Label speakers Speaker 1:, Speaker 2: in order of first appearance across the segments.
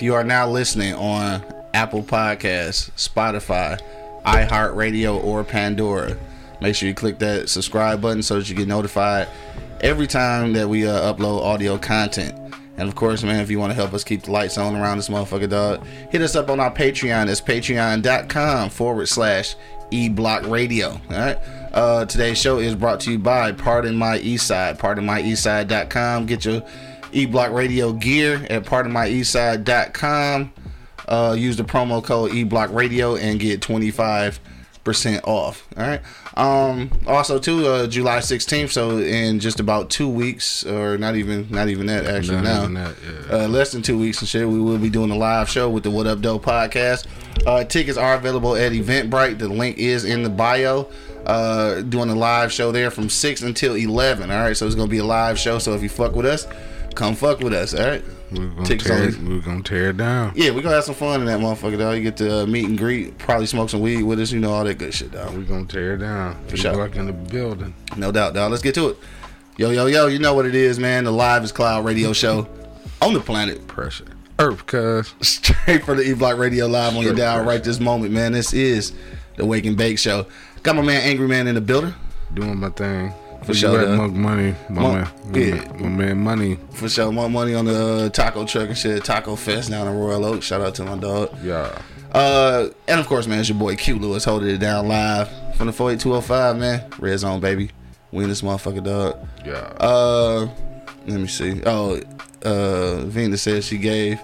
Speaker 1: If you are now listening on Apple Podcasts, Spotify, iHeartRadio, or Pandora, make sure you click that subscribe button so that you get notified every time that we uh, upload audio content. And of course, man, if you want to help us keep the lights on around this motherfucker, dog, hit us up on our Patreon. It's patreon.com forward slash eblock radio. All right. Uh, today's show is brought to you by Pardon My Eastside. PardonMyEastside.com. Get your eblock radio gear at PardonMyEastside.com. Uh, use the promo code eblock radio and get 25 percent off. All right. Um. Also, too, uh, July 16th. So in just about two weeks, or not even, not even that. Actually,
Speaker 2: Not
Speaker 1: now,
Speaker 2: that, yeah.
Speaker 1: uh, less than two weeks and shit. We will be doing a live show with the What Up Doe podcast. Uh, tickets are available at Eventbrite. The link is in the bio. Uh, doing a live show there from six until eleven. All right. So it's gonna be a live show. So if you fuck with us, come fuck with us. All right.
Speaker 2: We're gonna,
Speaker 1: Tickets
Speaker 2: tear,
Speaker 1: only-
Speaker 2: we're gonna tear it down.
Speaker 1: Yeah, we're gonna have some fun in that motherfucker, dog. You get to uh, meet and greet, probably smoke some weed with us, you know, all that good shit, dog.
Speaker 2: We're gonna tear it down. For
Speaker 1: sure.
Speaker 2: Back in the building.
Speaker 1: No doubt, dog. Let's get to it. Yo, yo, yo, you know what it is, man. The Live is Cloud radio show on the planet.
Speaker 2: Pressure. Earth, cuz.
Speaker 1: Straight for the E Block Radio Live on your dial right this moment, man. This is the Wake and Bake Show. Got my man Angry Man in the building.
Speaker 2: Doing my thing.
Speaker 1: For sure, dog.
Speaker 2: Monk money. My,
Speaker 1: Monk-
Speaker 2: man, my,
Speaker 1: yeah.
Speaker 2: man, my man money.
Speaker 1: For sure. More money on the uh, taco truck and shit. Taco Fest down in Royal Oak. Shout out to my dog.
Speaker 2: Yeah.
Speaker 1: Uh, and of course, man, it's your boy Q Lewis holding it down live from the 48205, man. Red Zone, baby. We in this motherfucker, dog.
Speaker 2: Yeah.
Speaker 1: Uh, let me see. Oh, uh, Venus said she gave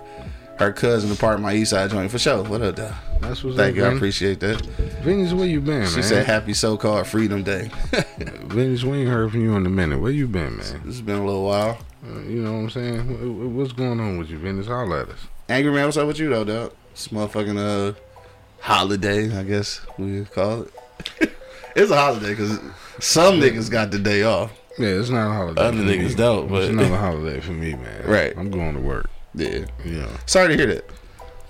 Speaker 1: her cousin the part my East Side joint for sure. What up, dog?
Speaker 2: That's what's
Speaker 1: Thank
Speaker 2: up,
Speaker 1: you. I appreciate that.
Speaker 2: Venus, where you been,
Speaker 1: She
Speaker 2: man?
Speaker 1: said, "Happy so-called Freedom Day."
Speaker 2: Venus, we ain't heard from you in a minute. Where you been, man?
Speaker 1: this has been a little while.
Speaker 2: Uh, you know what I'm saying? Wh- wh- What's going on with you, Venus? Holla at us.
Speaker 1: Angry man, what's up with you though, dog? It's motherfucking uh holiday, I guess we call it. it's a holiday because some niggas got the day off.
Speaker 2: Yeah, it's not a holiday.
Speaker 1: Other
Speaker 2: me.
Speaker 1: niggas don't, but-
Speaker 2: it's not a holiday for me, man.
Speaker 1: Right.
Speaker 2: I'm going to work.
Speaker 1: Yeah.
Speaker 2: Know.
Speaker 1: Sorry to hear that.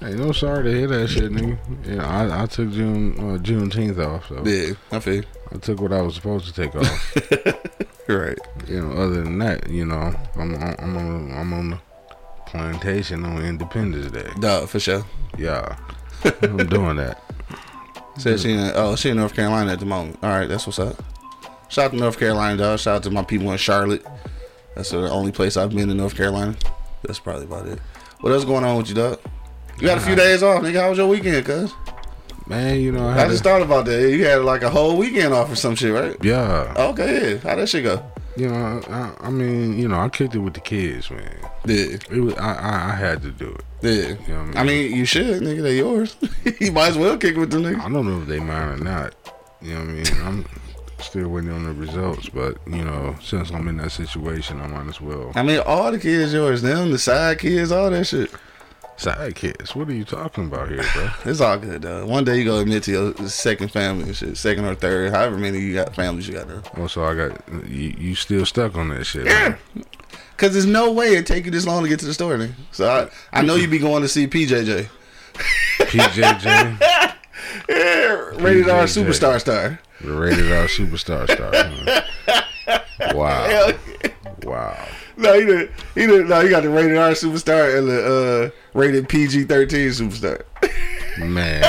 Speaker 2: Hey, no sorry to hear that shit, nigga. Yeah, I, I took June uh, Juneteenth off, so
Speaker 1: Yeah, I feel.
Speaker 2: I took what I was supposed to take off.
Speaker 1: Right.
Speaker 2: you know, other than that, you know, I'm on, I'm on I'm on the plantation on Independence Day.
Speaker 1: Dog, for sure.
Speaker 2: Yeah, I'm doing that.
Speaker 1: Said she in oh she in North Carolina at the moment. All right, that's what's up. Shout out to North Carolina, dog. Shout out to my people in Charlotte. That's the only place I've been in North Carolina. That's probably about it. What else going on with you, dog? You got a few days off, nigga. How was your weekend, cuz?
Speaker 2: Man, you know, I,
Speaker 1: I just thought about that. You had like a whole weekend off or some shit, right?
Speaker 2: yeah, oh,
Speaker 1: Okay, yeah. How that shit go?
Speaker 2: you know, I, I mean, you know, I kicked it with the kids, man.
Speaker 1: Yeah,
Speaker 2: It was I, I, I had to do it.
Speaker 1: yeah.
Speaker 2: You know I mean?
Speaker 1: I mean, you should, nigga. They yours. you might as well kick it with them niggas.
Speaker 2: I don't know if they mind or not. You know what I mean? I'm still waiting on the results, but you know, since I'm in that situation, I might as well.
Speaker 1: I mean, all the kids yours. Them, the side kids, all that shit.
Speaker 2: Side kids, what are you talking about here, bro?
Speaker 1: It's all good, though. One day you go admit to your second family and shit, second or third, however many you got families you got now.
Speaker 2: Oh, so I got you. You still stuck on that shit? man.
Speaker 1: Cause there's no way it take you this long to get to the store, nigga. So I, I know you be going to see PJJ.
Speaker 2: PJJ,
Speaker 1: Yeah, rated R superstar star.
Speaker 2: The rated R superstar star. huh? Wow, wow.
Speaker 1: No, he did. He did. No, he got the rated R superstar and the uh, rated PG thirteen superstar.
Speaker 2: Man,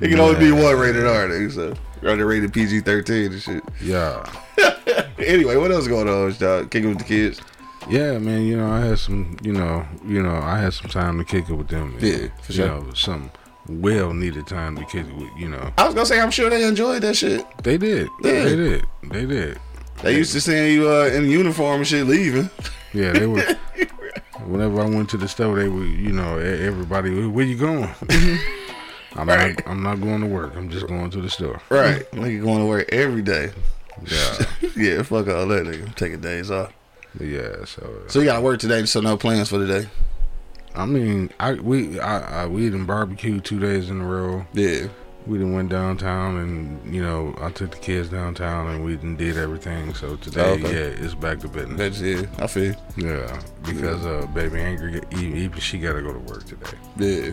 Speaker 1: It can only be one rated R, nigga. So the rated PG thirteen and shit.
Speaker 2: yeah,
Speaker 1: Anyway, what else going on, dog? Kicking with the kids.
Speaker 2: yeah, man. You know, I had some. You know, you know, I had some time to kick it with them. you
Speaker 1: Yeah, for
Speaker 2: you
Speaker 1: sure.
Speaker 2: know, some well needed time to it. You know,
Speaker 1: I was gonna say, I'm sure they enjoyed that shit.
Speaker 2: they did.
Speaker 1: Yeah.
Speaker 2: They did. They did.
Speaker 1: They used to seeing you uh, in uniform and shit leaving.
Speaker 2: Yeah, they were. whenever I went to the store, they were, you know, everybody, where you going? I'm
Speaker 1: Right.
Speaker 2: not. I'm not going to work. I'm just going to the store.
Speaker 1: Right. Nigga going to work every day.
Speaker 2: Yeah,
Speaker 1: yeah, fuck all that nigga. I'm taking days off.
Speaker 2: yeah. So,
Speaker 1: So you gotta work today, so no plans for today.
Speaker 2: I mean, I we I, I we done barbecue two days in a row.
Speaker 1: Yeah.
Speaker 2: We done went downtown, and you know, I took the kids downtown, and we done did everything. So today,
Speaker 1: Oh, okay.
Speaker 2: yeah, it's back to business.
Speaker 1: That's it. I feel.
Speaker 2: Yeah, because uh, baby angry, even she got to go to work today.
Speaker 1: Yeah.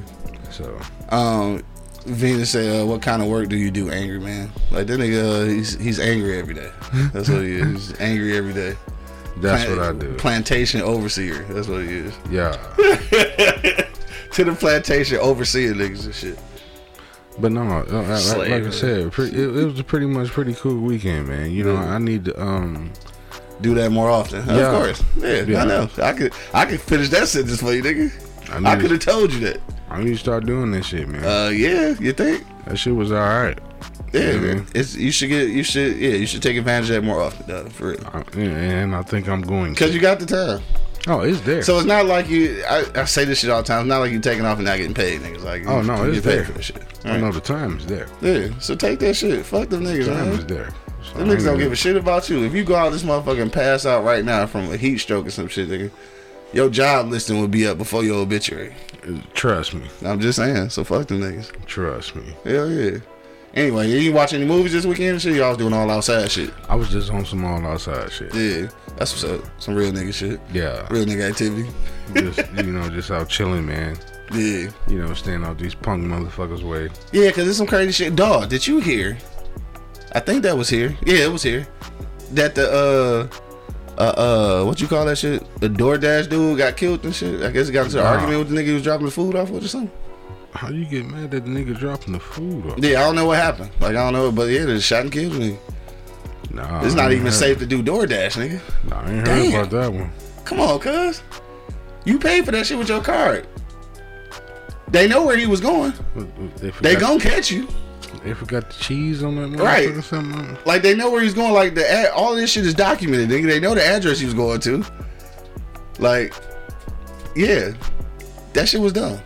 Speaker 2: So
Speaker 1: Um, Venus said, uh, "What kind of work do you do, angry man? Like that nigga, uh, he's he's angry every day. That's what he is. He's angry every day.
Speaker 2: That's
Speaker 1: Plant-
Speaker 2: what I do.
Speaker 1: Plantation overseer. That's what he is.
Speaker 2: Yeah,
Speaker 1: To the plantation overseer niggas and shit.
Speaker 2: but no, uh, like, like I said, pre- it, it was a pretty much pretty cool weekend, man. You know,
Speaker 1: Yeah.
Speaker 2: I need to um.
Speaker 1: Do that more often.
Speaker 2: Yeah.
Speaker 1: Of course. Yeah,
Speaker 2: Yeah.
Speaker 1: I know. I could I could finish that sentence for you, nigga.
Speaker 2: I
Speaker 1: I could have told you that.
Speaker 2: I need to start doing this shit, man.
Speaker 1: Uh, yeah, you think?
Speaker 2: that shit was all right.
Speaker 1: Yeah, man. It's you should get you should yeah you should take advantage of that more often, though, for real.
Speaker 2: I, and I think I'm going.
Speaker 1: Cause you got the time.
Speaker 2: Oh, it's there.
Speaker 1: So it's not like you. I, I say this shit all the time. It's not like you taking off and not getting paid, niggas. Like
Speaker 2: Oh, no, it's there.
Speaker 1: for this shit.
Speaker 2: I
Speaker 1: Alright.
Speaker 2: know the time is there.
Speaker 1: Yeah, so take that shit. Fuck them niggas,
Speaker 2: The time
Speaker 1: man.
Speaker 2: is there. So
Speaker 1: Them niggas don't give a shit about you. If you go out this motherfucker and pass out right now from a heat stroke or some shit, nigga, your job listing would be up before your obituary.
Speaker 2: Trust me.
Speaker 1: I'm just saying. So fuck them niggas.
Speaker 2: Trust me.
Speaker 1: Hell yeah. Anyway, you ain't watch any movies this weekend shit? Y'all was doing all outside shit.
Speaker 2: I was just on some all outside shit.
Speaker 1: Yeah, that's what's up. Some real nigga shit.
Speaker 2: Yeah.
Speaker 1: Real nigga activity.
Speaker 2: just you know, just out chilling, man.
Speaker 1: Yeah.
Speaker 2: You know, staying out these punk motherfuckers' way.
Speaker 1: Yeah, because it's some crazy shit. Dog, did you hear? I think that was here. Yeah, it was here. That the, uh, uh, uh, what you call that shit? The DoorDash dude got killed and shit. I guess he got into an argument with the nigga who was dropping the food off with or something.
Speaker 2: How you get mad that the nigga dropping the food off?
Speaker 1: Yeah, I don't know what happened. Like, I don't know, but yeah, they shot and killed nigga.
Speaker 2: Nah,
Speaker 1: It's not even
Speaker 2: heard-
Speaker 1: safe to do DoorDash, nigga.
Speaker 2: Nah, I ain't heard
Speaker 1: Damn.
Speaker 2: about that one.
Speaker 1: Come on, cuz. You paid for that shit with your card. They know where he was going.
Speaker 2: They
Speaker 1: They gonna catch you.
Speaker 2: They forgot the cheese on that
Speaker 1: Right.
Speaker 2: or something.
Speaker 1: Like they know where he's going. Like the ad, all this shit is documented. Nigga. They know the address he was going to. Like, yeah, that shit was done.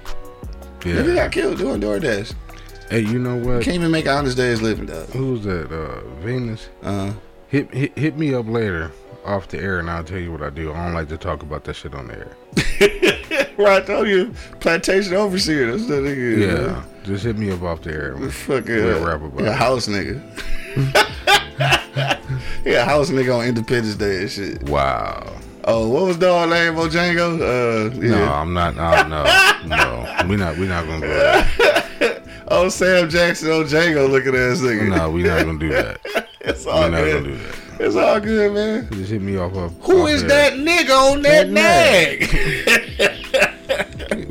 Speaker 1: Nigga
Speaker 2: Yeah.
Speaker 1: got killed doing DoorDash.
Speaker 2: Hey, you know what?
Speaker 1: Can't even make an honest day's living, dog.
Speaker 2: Who's that? Uh, Venus.
Speaker 1: Uh,
Speaker 2: Hit, hit hit me up later off the air, and I'll tell you what I do. I don't like to talk about that shit on the air.
Speaker 1: right, I told you, plantation overseer. That's that nigga.
Speaker 2: Yeah, just hit me up off the air.
Speaker 1: man. Fucking
Speaker 2: We'll
Speaker 1: uh,
Speaker 2: rap about
Speaker 1: yeah,
Speaker 2: it.
Speaker 1: house nigga. yeah, house nigga on Independence Day and shit.
Speaker 2: Wow.
Speaker 1: Oh, what was dog name on Django? Uh, yeah.
Speaker 2: No, I'm not. No, no, no. We not. We not gonna go there.
Speaker 1: Oh, Sam Jackson on Django looking ass nigga.
Speaker 2: No, we not gonna do that.
Speaker 1: it's
Speaker 2: We
Speaker 1: all
Speaker 2: not gonna
Speaker 1: good.
Speaker 2: do that.
Speaker 1: It's all good, man.
Speaker 2: Just hit me off of.
Speaker 1: Who
Speaker 2: off
Speaker 1: is that nigga on that
Speaker 2: That
Speaker 1: nag?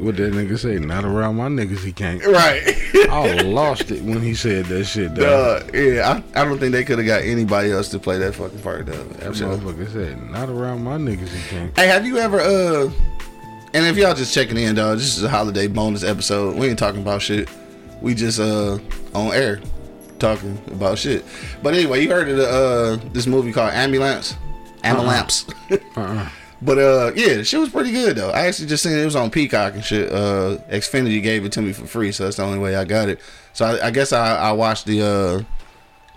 Speaker 2: What that nigga say? Not around my niggas. He can't.
Speaker 1: right.
Speaker 2: I lost it when he said that shit. Dog.
Speaker 1: Duh, yeah, I, I don't think they could have got anybody else to play that fucking part, though.
Speaker 2: That
Speaker 1: sure.
Speaker 2: motherfucker said, "Not around my niggas. He can't."
Speaker 1: Hey, have you ever, uh, and if y'all just checking in, dog, this is a holiday bonus episode. We ain't talking about shit. We just, uh, on air talking about shit. But anyway, you heard of the, uh, this movie called Ambulance? Ambulance.
Speaker 2: Uh-uh.
Speaker 1: But uh, yeah, the shit was pretty good though. I actually just seen it, it was on Peacock and shit. Uh, Xfinity gave it to me for free, so that's the only way I got it. So I, I guess I, I watched the uh,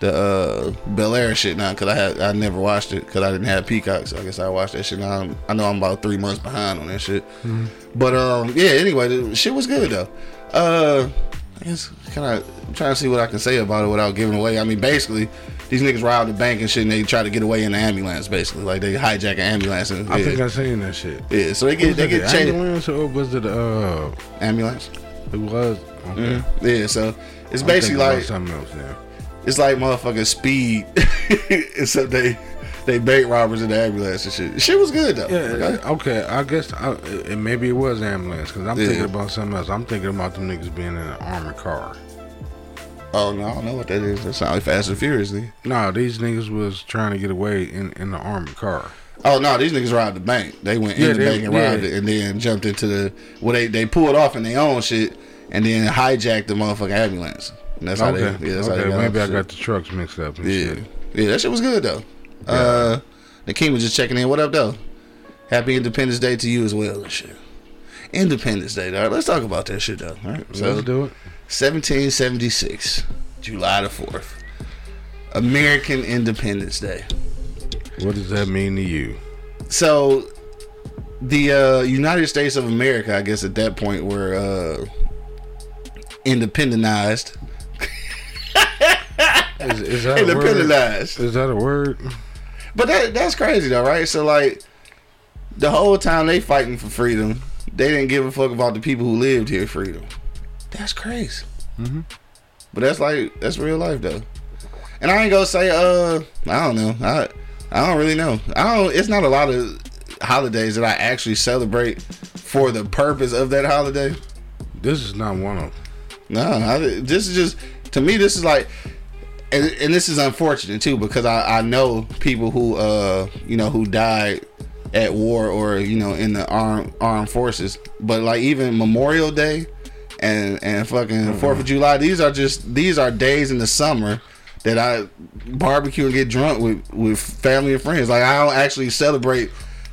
Speaker 1: the uh, Bel Air shit now because I had I never watched it because I didn't have Peacock. So I guess I watched that shit now. I'm- I know I'm about three months behind on that shit. But um, yeah. Anyway, the shit was good though. Uh, I guess kind of I'm trying to see what I can say about it without giving away. I mean, basically. These niggas robbed the bank and shit, and they try to get away in the ambulance. Basically, like they hijack an ambulance and
Speaker 2: I think I seen that shit.
Speaker 1: Yeah, so they get
Speaker 2: Was
Speaker 1: they
Speaker 2: it
Speaker 1: get
Speaker 2: the
Speaker 1: changed.
Speaker 2: ambulance or was it uh?
Speaker 1: Ambulance.
Speaker 2: It was. Okay.
Speaker 1: Yeah, so it's
Speaker 2: I'm
Speaker 1: basically like
Speaker 2: something else now.
Speaker 1: it's like motherfucking speed, except they they bait robbers in the ambulance and shit. Shit was good though.
Speaker 2: Yeah. Okay. I guess I, and maybe it was ambulance because I'm
Speaker 1: Yeah.
Speaker 2: thinking about something else. I'm thinking about them niggas being in an armored car.
Speaker 1: Oh no, I don't know what that is. That sounds like Fast and Furious. Nigga.
Speaker 2: No, these niggas was trying to get away in in the armored car.
Speaker 1: Oh no, these niggas robbed the bank. They went
Speaker 2: Yeah,
Speaker 1: in the
Speaker 2: they-
Speaker 1: bank and
Speaker 2: yeah.
Speaker 1: robbed it, and then jumped into the well. They they pulled off in their own shit, and then hijacked the motherfucking ambulance. And that's how they. Yeah, that's how they got
Speaker 2: maybe I
Speaker 1: shit.
Speaker 2: got the trucks mixed up. And
Speaker 1: Yeah,
Speaker 2: Shit.
Speaker 1: yeah, that shit was good though. Uh, the king was just checking in. What up though? Happy Independence Day to you as well and shit. Independence Day, dog. Let's talk about that shit though. All right. So,
Speaker 2: Let's do it.
Speaker 1: 1776, July the fourth, American Independence Day.
Speaker 2: What does that mean to you?
Speaker 1: So, the uh, United States of America, I guess at that point were uh, independentized.
Speaker 2: Is, is that a word?
Speaker 1: Independentized.
Speaker 2: Is that a word?
Speaker 1: But that that's crazy though, right? So like the whole time they fighting for freedom, they didn't give a fuck about the people who lived here freedom. That's crazy.
Speaker 2: Mhm.
Speaker 1: But that's like that's real life though. And I ain't gonna say uh I don't know. I I don't really know. I don't it's not a lot of holidays that I actually celebrate for the purpose of that holiday.
Speaker 2: This is not one of them.
Speaker 1: No, I, this is just to me. This is like, and, and this is unfortunate too because I, I know people who uh you know who died at war or you know in the armed armed forces. But like even Memorial Day and and fucking mm-hmm. Fourth of July, these are just these are days in the summer that I barbecue and get drunk with with family and friends. Like I don't actually celebrate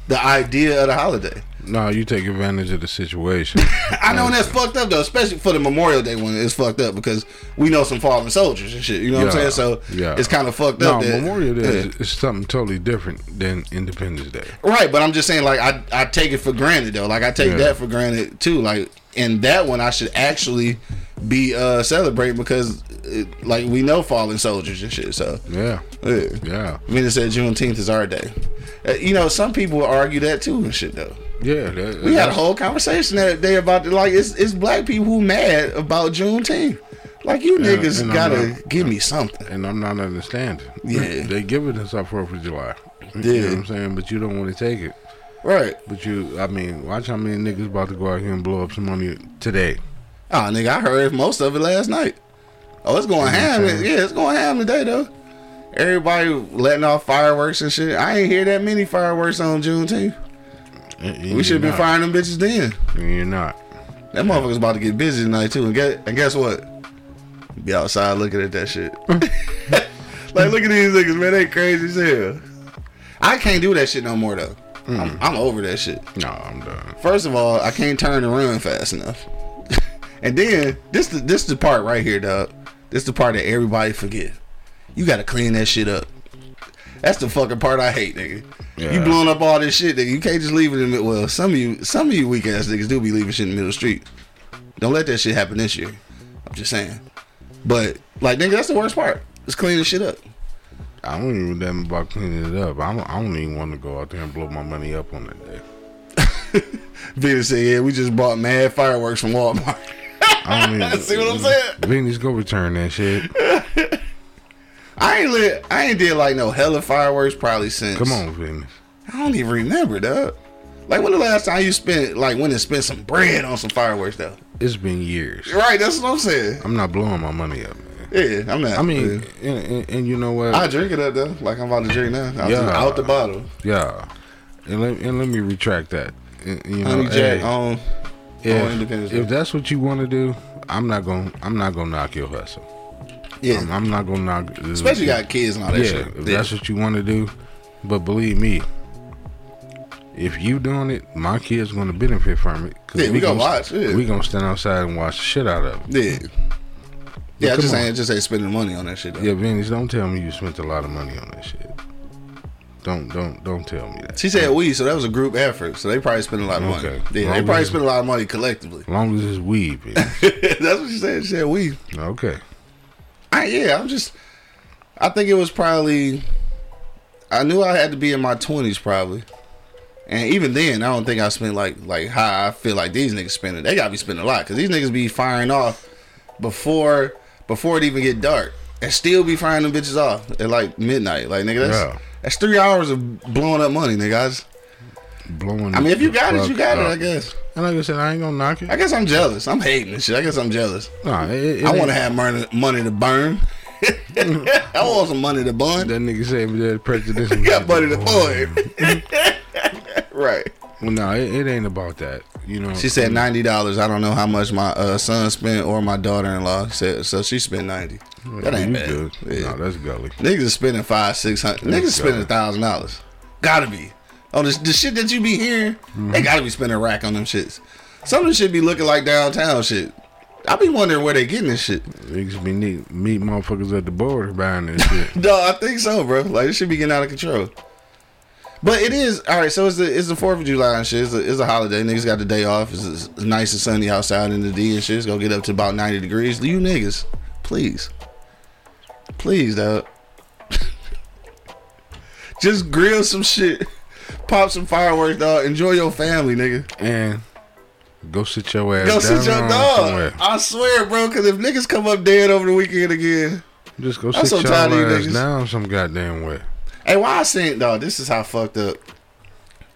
Speaker 1: the idea of the holiday.
Speaker 2: No, you take advantage of the situation.
Speaker 1: I know and that's fucked up though, especially for the Memorial Day one. It's fucked up because we know some fallen soldiers and shit. You know what I'm saying? So
Speaker 2: yeah.
Speaker 1: it's kind of fucked
Speaker 2: no,
Speaker 1: up. that-
Speaker 2: Memorial Day
Speaker 1: Yeah.
Speaker 2: is, is something totally different than Independence Day.
Speaker 1: Right, but I'm just saying, like, I I take it for granted though. Like, I take
Speaker 2: Yeah.
Speaker 1: that for granted too. Like, in that one, I should actually be uh celebrating because, it, like, we know fallen soldiers and shit. So,
Speaker 2: Yeah,
Speaker 1: yeah.
Speaker 2: yeah,
Speaker 1: Venus said Juneteenth is our day. Uh, you know, some people argue that too and shit though.
Speaker 2: yeah. That,
Speaker 1: We had a whole conversation that day about the, like it's it's black people who mad about Juneteenth. Like you
Speaker 2: Yeah,
Speaker 1: niggas
Speaker 2: and
Speaker 1: gotta
Speaker 2: not-
Speaker 1: give me something.
Speaker 2: and I'm not understanding.
Speaker 1: Yeah.
Speaker 2: they giving us our Fourth of July. You
Speaker 1: Yeah.
Speaker 2: know what I'm saying? But you don't want to take it.
Speaker 1: Right.
Speaker 2: But you, I mean, watch how many niggas about to go out here and blow up some money today.
Speaker 1: Oh nigga, I heard most of it last night. Oh, it's going ham. Yeah, it's going ham today though. Everybody letting off fireworks and shit. I ain't hear that many fireworks on Juneteenth.
Speaker 2: And- and
Speaker 1: We should have been firing them bitches then.
Speaker 2: And You're not.
Speaker 1: That motherfucker's about to get busy tonight too. And guess, and guess what? Be outside looking at that shit. like, look at these niggas, man. They crazy as hell. I can't do that shit no more though. I'm, hmm. I'm over that shit.
Speaker 2: No, I'm done.
Speaker 1: First of all, I can't turn and run fast enough. and then this the this the part right here, dog. This the part that everybody forget. You gotta clean that shit up. That's the fucking part I hate, nigga. You blowing up all this shit, nigga. You can't just leave it in the middle. well. Some of you, some of you weak ass niggas do be leaving shit in the middle of the street. Don't let that shit happen this year. I'm just saying. But like, nigga, that's the worst part. Just clean the shit up.
Speaker 2: I don't even damn about cleaning it up. I don't, I don't even want to go out there and blow my money up on that day.
Speaker 1: Vita said, "Yeah, we just bought mad fireworks from Walmart."
Speaker 2: I don't even,
Speaker 1: See what I'm saying?
Speaker 2: Vinny's go return that shit.
Speaker 1: I ain't lit. I ain't did like no hella fireworks probably since.
Speaker 2: Come on, Vinny.
Speaker 1: I don't even remember, dog. Like when the last time you spent like when to spent some bread on some fireworks though?
Speaker 2: It's been years.
Speaker 1: Right, that's what I'm saying.
Speaker 2: I'm not blowing my money up, man.
Speaker 1: Yeah, I'm not.
Speaker 2: I mean,
Speaker 1: yeah.
Speaker 2: and, and, and you know what?
Speaker 1: I drink it up though, like I'm about to drink now. Out,
Speaker 2: Yeah.
Speaker 1: the, out the bottle.
Speaker 2: yeah. And let, and let me retract that. And, you know,
Speaker 1: Honey Jack
Speaker 2: hey,
Speaker 1: on. on Independence
Speaker 2: if,
Speaker 1: Day.
Speaker 2: if that's what you want to do, I'm not gonna I'm not gonna knock your hustle.
Speaker 1: Yeah,
Speaker 2: I'm, I'm not gonna knock.
Speaker 1: especially you got kids and all that
Speaker 2: yeah,
Speaker 1: shit.
Speaker 2: if that's what you want to do. But believe me, if you doing it, my kids gonna benefit from it. 'cause
Speaker 1: Yeah, we gonna watch, yeah.
Speaker 2: We gonna stand outside and watch the shit out of it.
Speaker 1: yeah. Yeah, I just
Speaker 2: on.
Speaker 1: ain't just ain't spending money on that shit. Though.
Speaker 2: Yeah, Vinny's, don't tell me you spent a lot of money on that shit. Don't don't don't tell me that.
Speaker 1: She said we, so that was a group effort. So they probably spent a lot of money. Yeah,
Speaker 2: Long
Speaker 1: they probably spent a lot of money collectively.
Speaker 2: As long as it's weed,
Speaker 1: that's what she said. She said we.
Speaker 2: okay.
Speaker 1: I, yeah, I'm just. I think it was probably. I knew I had to be in my twenties probably, and even then, I don't think I spent like like how I feel like these niggas spending. They gotta be spending a lot because these niggas be firing off before before it even get dark, and still be firing them bitches off at like midnight. Like nigga, that's
Speaker 2: Yeah.
Speaker 1: that's three hours of blowing up money, nigga. I, just-
Speaker 2: Blowing.
Speaker 1: I mean, if you got it, you
Speaker 2: fuck
Speaker 1: got it.
Speaker 2: up.
Speaker 1: I guess.
Speaker 2: And like I said, I ain't gonna knock it.
Speaker 1: I guess I'm jealous. I'm hating this shit. I guess I'm jealous.
Speaker 2: Nah, it, it
Speaker 1: I want to have money, money to burn. I want some money to burn.
Speaker 2: That nigga said that prejudice.
Speaker 1: got money to burn. right.
Speaker 2: Well, no, it, it ain't about that. You know.
Speaker 1: She said ninety dollars. I don't know how much my uh, son spent or my daughter-in-law said. So she spent ninety. That ain't bad.
Speaker 2: good.
Speaker 1: Yeah.
Speaker 2: No, that's gully.
Speaker 1: Niggas is spending five, six hundred. Niggas spending thousand dollars. Gotta be. On this, the shit that you be hearing,
Speaker 2: Mm-hmm.
Speaker 1: they gotta be spending a rack on them shits. Some of this shit be looking like downtown shit. I be wondering where they getting this shit.
Speaker 2: Niggas be neat, meet motherfuckers at the border buying this shit.
Speaker 1: No, I think so, bro. Like this should be getting out of control. But it is all right. So it's the it's the Fourth of July and shit. It's a, it's a holiday. Niggas got the day off. It's, it's nice and sunny outside in the D and shit. It's gonna get up to about ninety degrees. You niggas, please, please, dog. Just grill some shit, pop some fireworks, dog. Enjoy your family, nigga.
Speaker 2: And go sit your ass
Speaker 1: Go
Speaker 2: down
Speaker 1: sit your dog.
Speaker 2: somewhere.
Speaker 1: I swear, bro. Because if niggas come up dead over the weekend again,
Speaker 2: Just go
Speaker 1: I'm
Speaker 2: sit
Speaker 1: so
Speaker 2: your
Speaker 1: tired of you
Speaker 2: ass down some goddamn way.
Speaker 1: Hey, why I saying dog? This is how fucked up.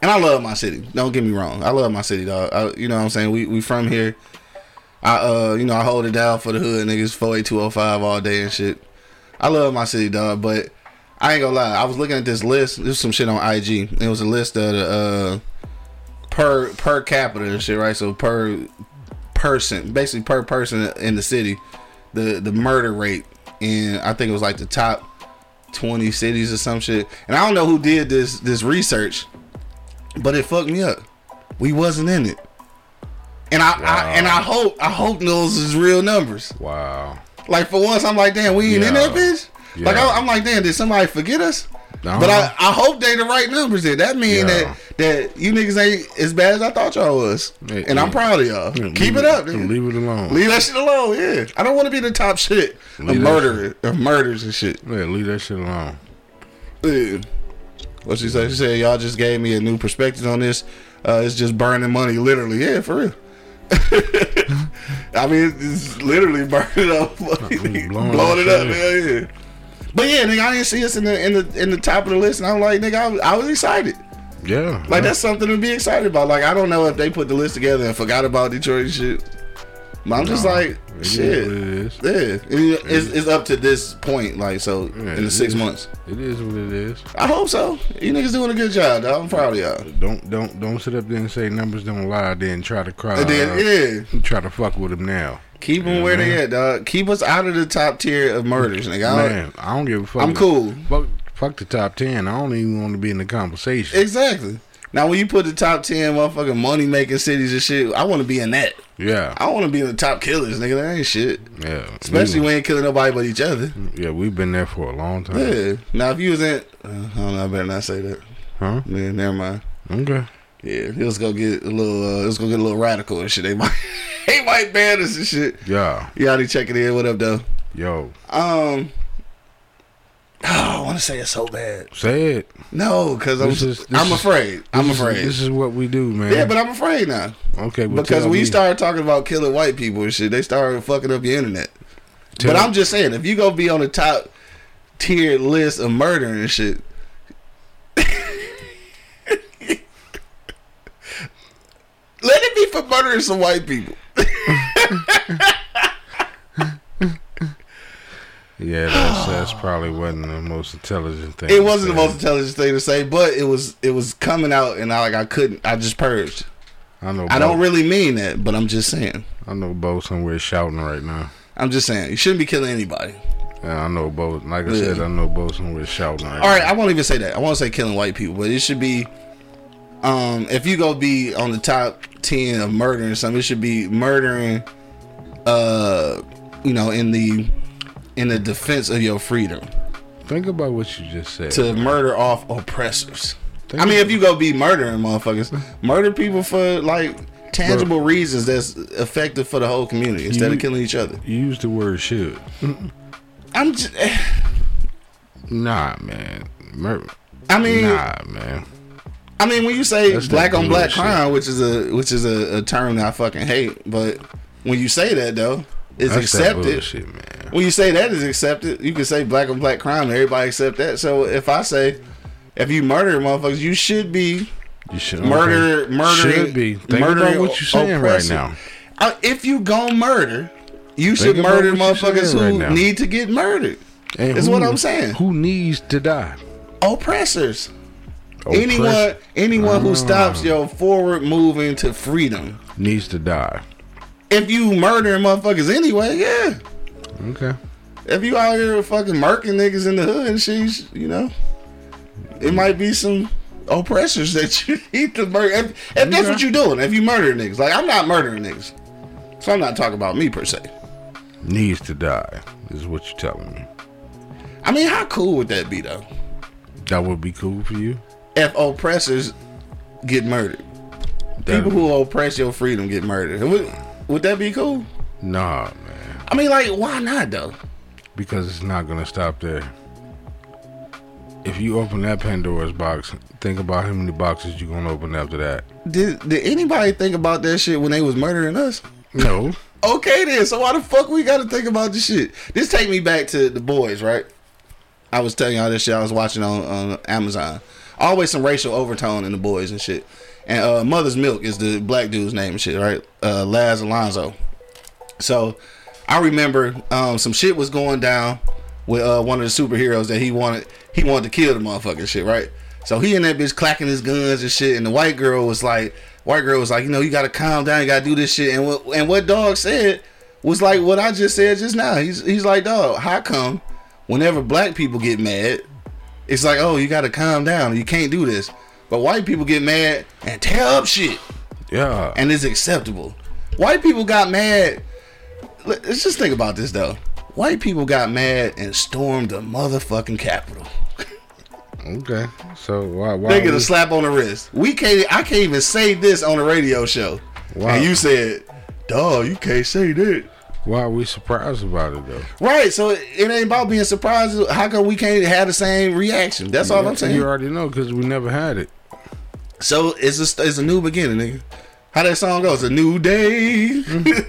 Speaker 1: And I love my city. Don't get me wrong. I love my city, dog. I, you know what I'm saying? We we from here. I uh you know I hold it down for the hood niggas. Four eight two oh five all day and shit. I love my city, dog. But I ain't gonna lie. I was looking at this list. There's some shit on IG. It was a list of the uh per per capita and shit, right? So per person, basically per person in the city, the the murder rate, and I think it was like the top 20 cities or some shit. And I don't know who did this this research, but it fucked me up. We wasn't in it. And I, I and I hope I hope those is real numbers.
Speaker 2: Wow.
Speaker 1: Like for once, I'm like, damn, we ain't in that
Speaker 2: Yeah.
Speaker 1: bitch. Like
Speaker 2: Yeah.
Speaker 1: I, I'm like, damn, did somebody forget us? But I, I hope they the right numbers. Then that mean
Speaker 2: Yeah.
Speaker 1: that that you niggas ain't as bad as I thought y'all was.
Speaker 2: Yeah,
Speaker 1: and I'm proud of y'all.
Speaker 2: Yeah,
Speaker 1: Keep it up.
Speaker 2: Leave it alone.
Speaker 1: Leave that shit alone. Yeah, I don't want to be the top shit of
Speaker 2: Leave that
Speaker 1: murder of murders and shit.
Speaker 2: Yeah, leave that shit alone.
Speaker 1: Yeah. What she said? She said y'all just gave me a new perspective on this. Uh, it's just burning money, literally. Yeah, for real. I mean, it's literally burning up, money.
Speaker 2: Blowing
Speaker 1: blowing, it up, man. Yeah. But yeah, nigga, I didn't see us in the in the in the top of the list, and I'm like, nigga, I was, I was excited.
Speaker 2: Yeah.
Speaker 1: Like that's something to be excited about. Like I don't know if they put the list together and forgot about Detroit and shit. But I'm just
Speaker 2: No,
Speaker 1: like,
Speaker 2: it is
Speaker 1: shit.
Speaker 2: what it is.
Speaker 1: Yeah, It- it's, it's up to this point, like so
Speaker 2: Yeah,
Speaker 1: in the six
Speaker 2: is.
Speaker 1: months.
Speaker 2: It is what it is.
Speaker 1: I hope so. You niggas doing a good job, dog. I'm proud of y'all.
Speaker 2: Don't don't don't sit up there and say numbers don't lie. Then try to cry.
Speaker 1: And then yeah,
Speaker 2: Try to fuck with them now.
Speaker 1: Keep them
Speaker 2: Yeah,
Speaker 1: where they at, dog. Keep us out of the top tier of murders, nigga. I don't-
Speaker 2: Man, I don't give a fuck.
Speaker 1: I'm cool.
Speaker 2: Fuck, fuck the top ten. I don't even want to be in the conversation.
Speaker 1: Exactly. Now when you put the top ten motherfucking money making cities and shit, I want to be in that.
Speaker 2: yeah,
Speaker 1: I want to be in the top killers, nigga. That ain't shit.
Speaker 2: yeah.
Speaker 1: Especially
Speaker 2: we,
Speaker 1: when ain't killing nobody but each other.
Speaker 2: yeah, we've been there for a long time.
Speaker 1: Yeah. Now if you was in, uh, I don't know. I better not say that.
Speaker 2: Huh?
Speaker 1: Man, never mind.
Speaker 2: Okay.
Speaker 1: Yeah, let's go get a little. Uh, let's go get a little radical and shit. They might, they might ban us and shit.
Speaker 2: Yeah.
Speaker 1: You already checking in. What up, though?
Speaker 2: Yo,
Speaker 1: Um. Oh, I want to say it so bad.
Speaker 2: say it.
Speaker 1: No, because I'm,
Speaker 2: is-
Speaker 1: I'm
Speaker 2: is-
Speaker 1: afraid. I'm
Speaker 2: is-
Speaker 1: afraid.
Speaker 2: This is what we do, man.
Speaker 1: yeah, but I'm afraid now.
Speaker 2: okay. Well,
Speaker 1: Because
Speaker 2: tell
Speaker 1: when you
Speaker 2: me.
Speaker 1: started talking about killing white people and shit, they started fucking up your internet.
Speaker 2: Tell-
Speaker 1: but I'm just saying, if you go be on the top tier list of murder and shit, let it be for murdering some white people.
Speaker 2: Yeah, that's that's probably wasn't the most intelligent thing.
Speaker 1: It wasn't the most intelligent thing to say, but it was it was coming out, and I like I couldn't. I just purged.
Speaker 2: I know.
Speaker 1: I don't really mean that, but I'm just saying.
Speaker 2: I know Bo somewhere shouting right now.
Speaker 1: I'm just saying you shouldn't be killing anybody.
Speaker 2: Yeah, I know Bo. Like I
Speaker 1: Yeah.
Speaker 2: said, I know Bo somewhere shouting right
Speaker 1: All right,
Speaker 2: now.
Speaker 1: I won't even say that. I won't say killing white people, but it should be. Um, if you go be on the top ten of murdering something, it should be murdering. Uh, you know, in the in the defense of your freedom
Speaker 2: Think about what you just said.
Speaker 1: to murder off oppressors.
Speaker 2: Think
Speaker 1: I mean, if you go be murdering motherfuckers, murder people for like tangible reasons that's effective for the whole community instead
Speaker 2: You-
Speaker 1: of killing each other.
Speaker 2: you use the word should.
Speaker 1: I'm just,
Speaker 2: Nah, man. Mur-
Speaker 1: I mean,
Speaker 2: nah, man.
Speaker 1: I mean, when you say
Speaker 2: That's
Speaker 1: black on black
Speaker 2: bullshit.
Speaker 1: crime, which is a which is a, a term that I fucking hate, but when you say that though, it's
Speaker 2: That's that
Speaker 1: accepted.
Speaker 2: bullshit.
Speaker 1: When you say that is accepted, you can say black on black crime, and everybody accept that. So if I say if you murder motherfuckers, you should be
Speaker 2: You should
Speaker 1: murder,
Speaker 2: okay.
Speaker 1: murdering,
Speaker 2: Should be. Think
Speaker 1: murdering
Speaker 2: about what you're saying right now.
Speaker 1: Uh, if you go murder, you should
Speaker 2: Think about
Speaker 1: murder motherfuckers
Speaker 2: saying right
Speaker 1: who need to get murdered.
Speaker 2: And
Speaker 1: Is
Speaker 2: who-
Speaker 1: what I'm saying.
Speaker 2: Who needs to die?
Speaker 1: Oppressors.
Speaker 2: Oppress-
Speaker 1: Anyone, anyone who
Speaker 2: Ah.
Speaker 1: stops your forward moving to freedom.
Speaker 2: needs to die.
Speaker 1: If you murdering motherfuckers anyway, yeah.
Speaker 2: Okay.
Speaker 1: If you out here fucking murking niggas in the hood and shit, you know, it might be some oppressors that you need to murder. If, if that's what you're doing, if you murdering niggas, like I'm not murdering niggas, so I'm not talking about me per se.
Speaker 2: Needs to die. Is what you're telling me.
Speaker 1: I mean, how cool would that be though?
Speaker 2: That would be cool for you.
Speaker 1: if oppressors get murdered.
Speaker 2: That-
Speaker 1: People who oppress your freedom get murdered. Would, would that be cool?
Speaker 2: Nah, man.
Speaker 1: I mean, like, why not though?
Speaker 2: Because it's not gonna stop there. If you open that Pandora's box, think about how many boxes you gonna open after that.
Speaker 1: Did Did anybody think about that shit when they was murdering us?
Speaker 2: No.
Speaker 1: Okay then, so why the fuck we gotta think about this shit? This take me back to the boys, right? I was telling y'all this shit I was watching on, on Amazon. Always some racial overtone in the boys and shit. And uh, Mother's Milk is the black dude's name and shit, right? Uh, Laz Alonso. So I remember um, some shit was going down with uh, one of the superheroes that he wanted he wanted to kill the motherfucking shit, right? So he and that bitch clacking his guns and shit, and the white girl was like, white girl was like, you know, you gotta calm down, you gotta do this shit. And what and what dog said was like what I just said just now. He's he's like, dog, how come whenever black people get mad, it's like, oh, you gotta calm down, you can't do this. But white people get mad and tear up shit
Speaker 2: Yeah.
Speaker 1: and it's acceptable. White people got mad. Let- Let's just think about this though. White people got mad and stormed the motherfucking Capitol.
Speaker 2: Okay. So why why
Speaker 1: They get a slap on the wrist. We can't. I can't even say this on a radio show.
Speaker 2: Wow.
Speaker 1: And you said, "Dog, you can't say that."
Speaker 2: why are we surprised about it though?
Speaker 1: Right. So it, it ain't about being surprised. How come we can't have the same reaction? That's all I'm saying.
Speaker 2: You already know because we never had it.
Speaker 1: So it's a it's a new beginning, nigga. How that song goes? A new day.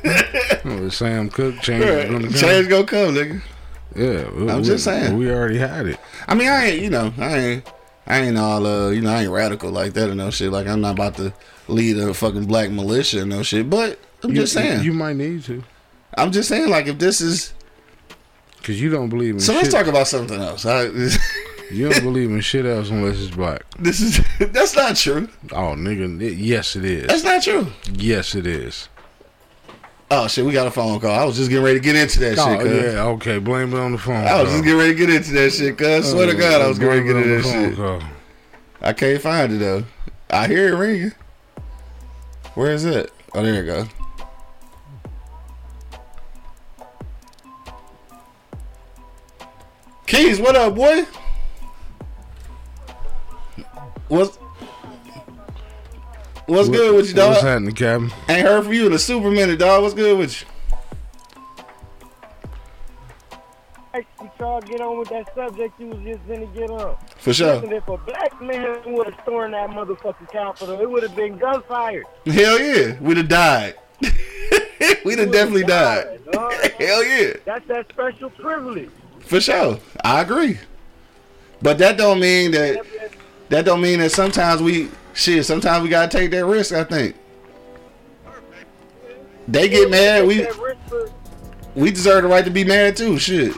Speaker 2: Oh, Sam Cooke change is gonna come.
Speaker 1: Change gonna come, nigga.
Speaker 2: Yeah, we,
Speaker 1: I'm
Speaker 2: we-
Speaker 1: just saying.
Speaker 2: we already had it.
Speaker 1: I mean, I ain't, you know, I ain't, I ain't all, uh, you know, I ain't radical like that or no shit. Like, I'm not about to lead a fucking black militia or no shit. But I'm just
Speaker 2: You-
Speaker 1: saying,
Speaker 2: you might need to
Speaker 1: I'm just saying, like, if this is,
Speaker 2: because you don't believe in.
Speaker 1: so
Speaker 2: shit.
Speaker 1: let's talk about something else. I,
Speaker 2: You don't believe in shit else unless it's black.
Speaker 1: this is, that's not true.
Speaker 2: Oh, nigga, it- yes it is.
Speaker 1: That's not true.
Speaker 2: Yes it is.
Speaker 1: Oh shit, we got a phone call. I was just getting ready to get into that
Speaker 2: Oh
Speaker 1: shit. Cause
Speaker 2: yeah, okay. Blame it on the phone.
Speaker 1: I was
Speaker 2: call.
Speaker 1: just getting ready to get into that shit. Cause swear to oh, God, I was getting ready to get into that shit.
Speaker 2: call.
Speaker 1: I can't find it though. I hear it ringing. Where is it? Oh, there you go. Keys, what up, boy? What's What's good with you, dog?
Speaker 2: What's happening, Captain?
Speaker 1: Ain't heard from you in a super minute, dog. What's good with you?
Speaker 3: actually try to get on with that subject you was just gonna get on.
Speaker 1: For sure.
Speaker 3: Listen, if a black man would have stormed that motherfucking Capitol, it would have been gunfire.
Speaker 1: Hell yeah, we'd have died. we'd have definitely died.
Speaker 3: dog.
Speaker 1: Hell yeah.
Speaker 3: That's that special privilege.
Speaker 1: For sure. I agree. But that don't mean that that don't mean that sometimes we shit, sometimes we gotta take that risk, I think. They get mad, we
Speaker 3: That risk for-
Speaker 1: we deserve the right to be mad too, shit.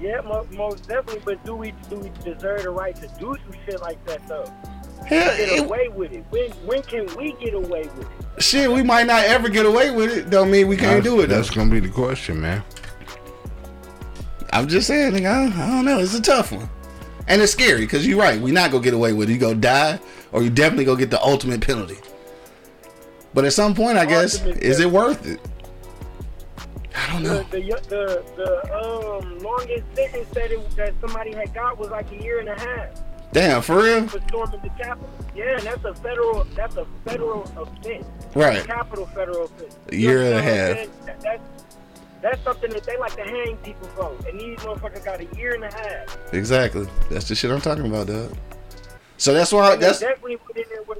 Speaker 3: Yeah, most definitely. But do we do we deserve the right to do some shit like that though?
Speaker 1: Hell,
Speaker 3: Get
Speaker 1: it-
Speaker 3: away with it. When when can we get away with it?
Speaker 1: shit, we might not ever get away with it. Don't mean we can't do it though.
Speaker 2: That's gonna be the question, man.
Speaker 1: I'm just saying, I, don't, I don't know. It's a tough one. And it's scary because you're right. We're not gonna get away with it. You go die, or you definitely go get the ultimate penalty. But at some point, I guess,
Speaker 3: Ultimate
Speaker 1: is it worth it? I don't know.
Speaker 3: The the the, the um longest sentence that it, that somebody had got was like a year and a half
Speaker 1: Damn, for real?
Speaker 3: for storming the Capitol. Yeah, and that's a federal that's a federal offense.
Speaker 1: Right.
Speaker 3: Capital federal offense.
Speaker 1: A year and a
Speaker 3: know what I'm
Speaker 1: half.
Speaker 3: That- That's that's something that they like to hang people for, and these motherfuckers got a year and a half.
Speaker 1: Exactly. That's the shit I'm talking about, dog. So that's why.
Speaker 3: And they
Speaker 1: That's
Speaker 3: definitely went in there with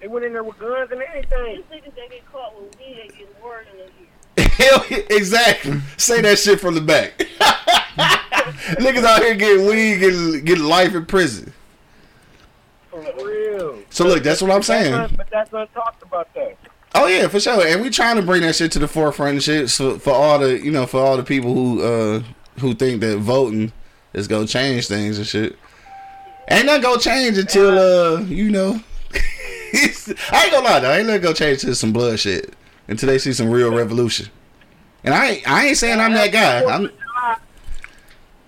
Speaker 3: they went in there with guns and everything.
Speaker 4: These niggas that get caught with weed ain't getting word in a year.
Speaker 1: hell yeah, exactly. Say that shit from the back. Niggas out here getting weed, getting getting life in prison.
Speaker 3: For real.
Speaker 1: So look, that's what I'm saying.
Speaker 3: But that's not talked about though.
Speaker 1: Oh yeah, for sure. And we trying to bring that shit to the forefront and shit so for all the you know for all the people who uh who think that voting is gonna change things and shit. Ain't nothing gonna change until uh you know. I ain't gonna lie though. Ain't nothing gonna change to some blood shit until they see some real revolution. And I ain't, I ain't saying I'm that guy. I'm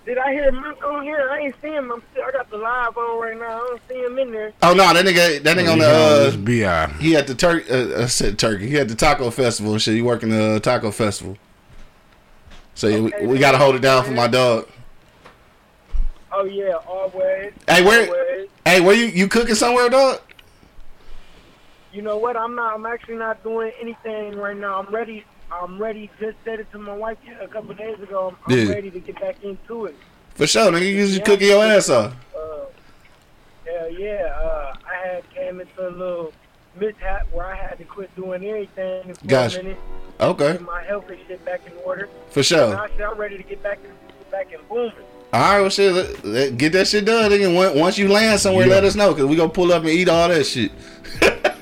Speaker 3: Did I hear Monk on here? I ain't see him. I'm still, I got the live on right now. I don't see him in there.
Speaker 1: oh no that nigga that nigga on the uh
Speaker 2: This bi.
Speaker 1: he had the turkey uh, I said turkey. He had the taco festival and shit. He working the taco festival. So
Speaker 3: Okay,
Speaker 1: we, we gotta hold it down for my dog.
Speaker 3: Oh yeah, always.
Speaker 1: Hey, where
Speaker 3: Always.
Speaker 1: Hey, where you you cooking somewhere, dog?
Speaker 3: You know what? I'm not. I'm actually not doing anything right now. I'm ready. I'm ready. Just said it to my wife a couple of days ago. I'm, I'm
Speaker 1: Yeah.
Speaker 3: ready to get back into it.
Speaker 1: For sure, nigga. You just
Speaker 3: Yeah.
Speaker 1: cooking your ass off.
Speaker 3: Uh, hell yeah. Uh, I had came into a little mishap where I had to quit doing everything for
Speaker 1: Gotcha.
Speaker 3: a minute.
Speaker 1: Okay,
Speaker 3: Get my health and shit back in order.
Speaker 1: for sure.
Speaker 3: Now shit, I'm ready to get back in, back in booming.
Speaker 1: All right, well, shit, let, let- get that shit done. Nigga. Once- Once you land somewhere,
Speaker 2: Yeah.
Speaker 1: let us know, cause we gonna pull up and eat all that shit.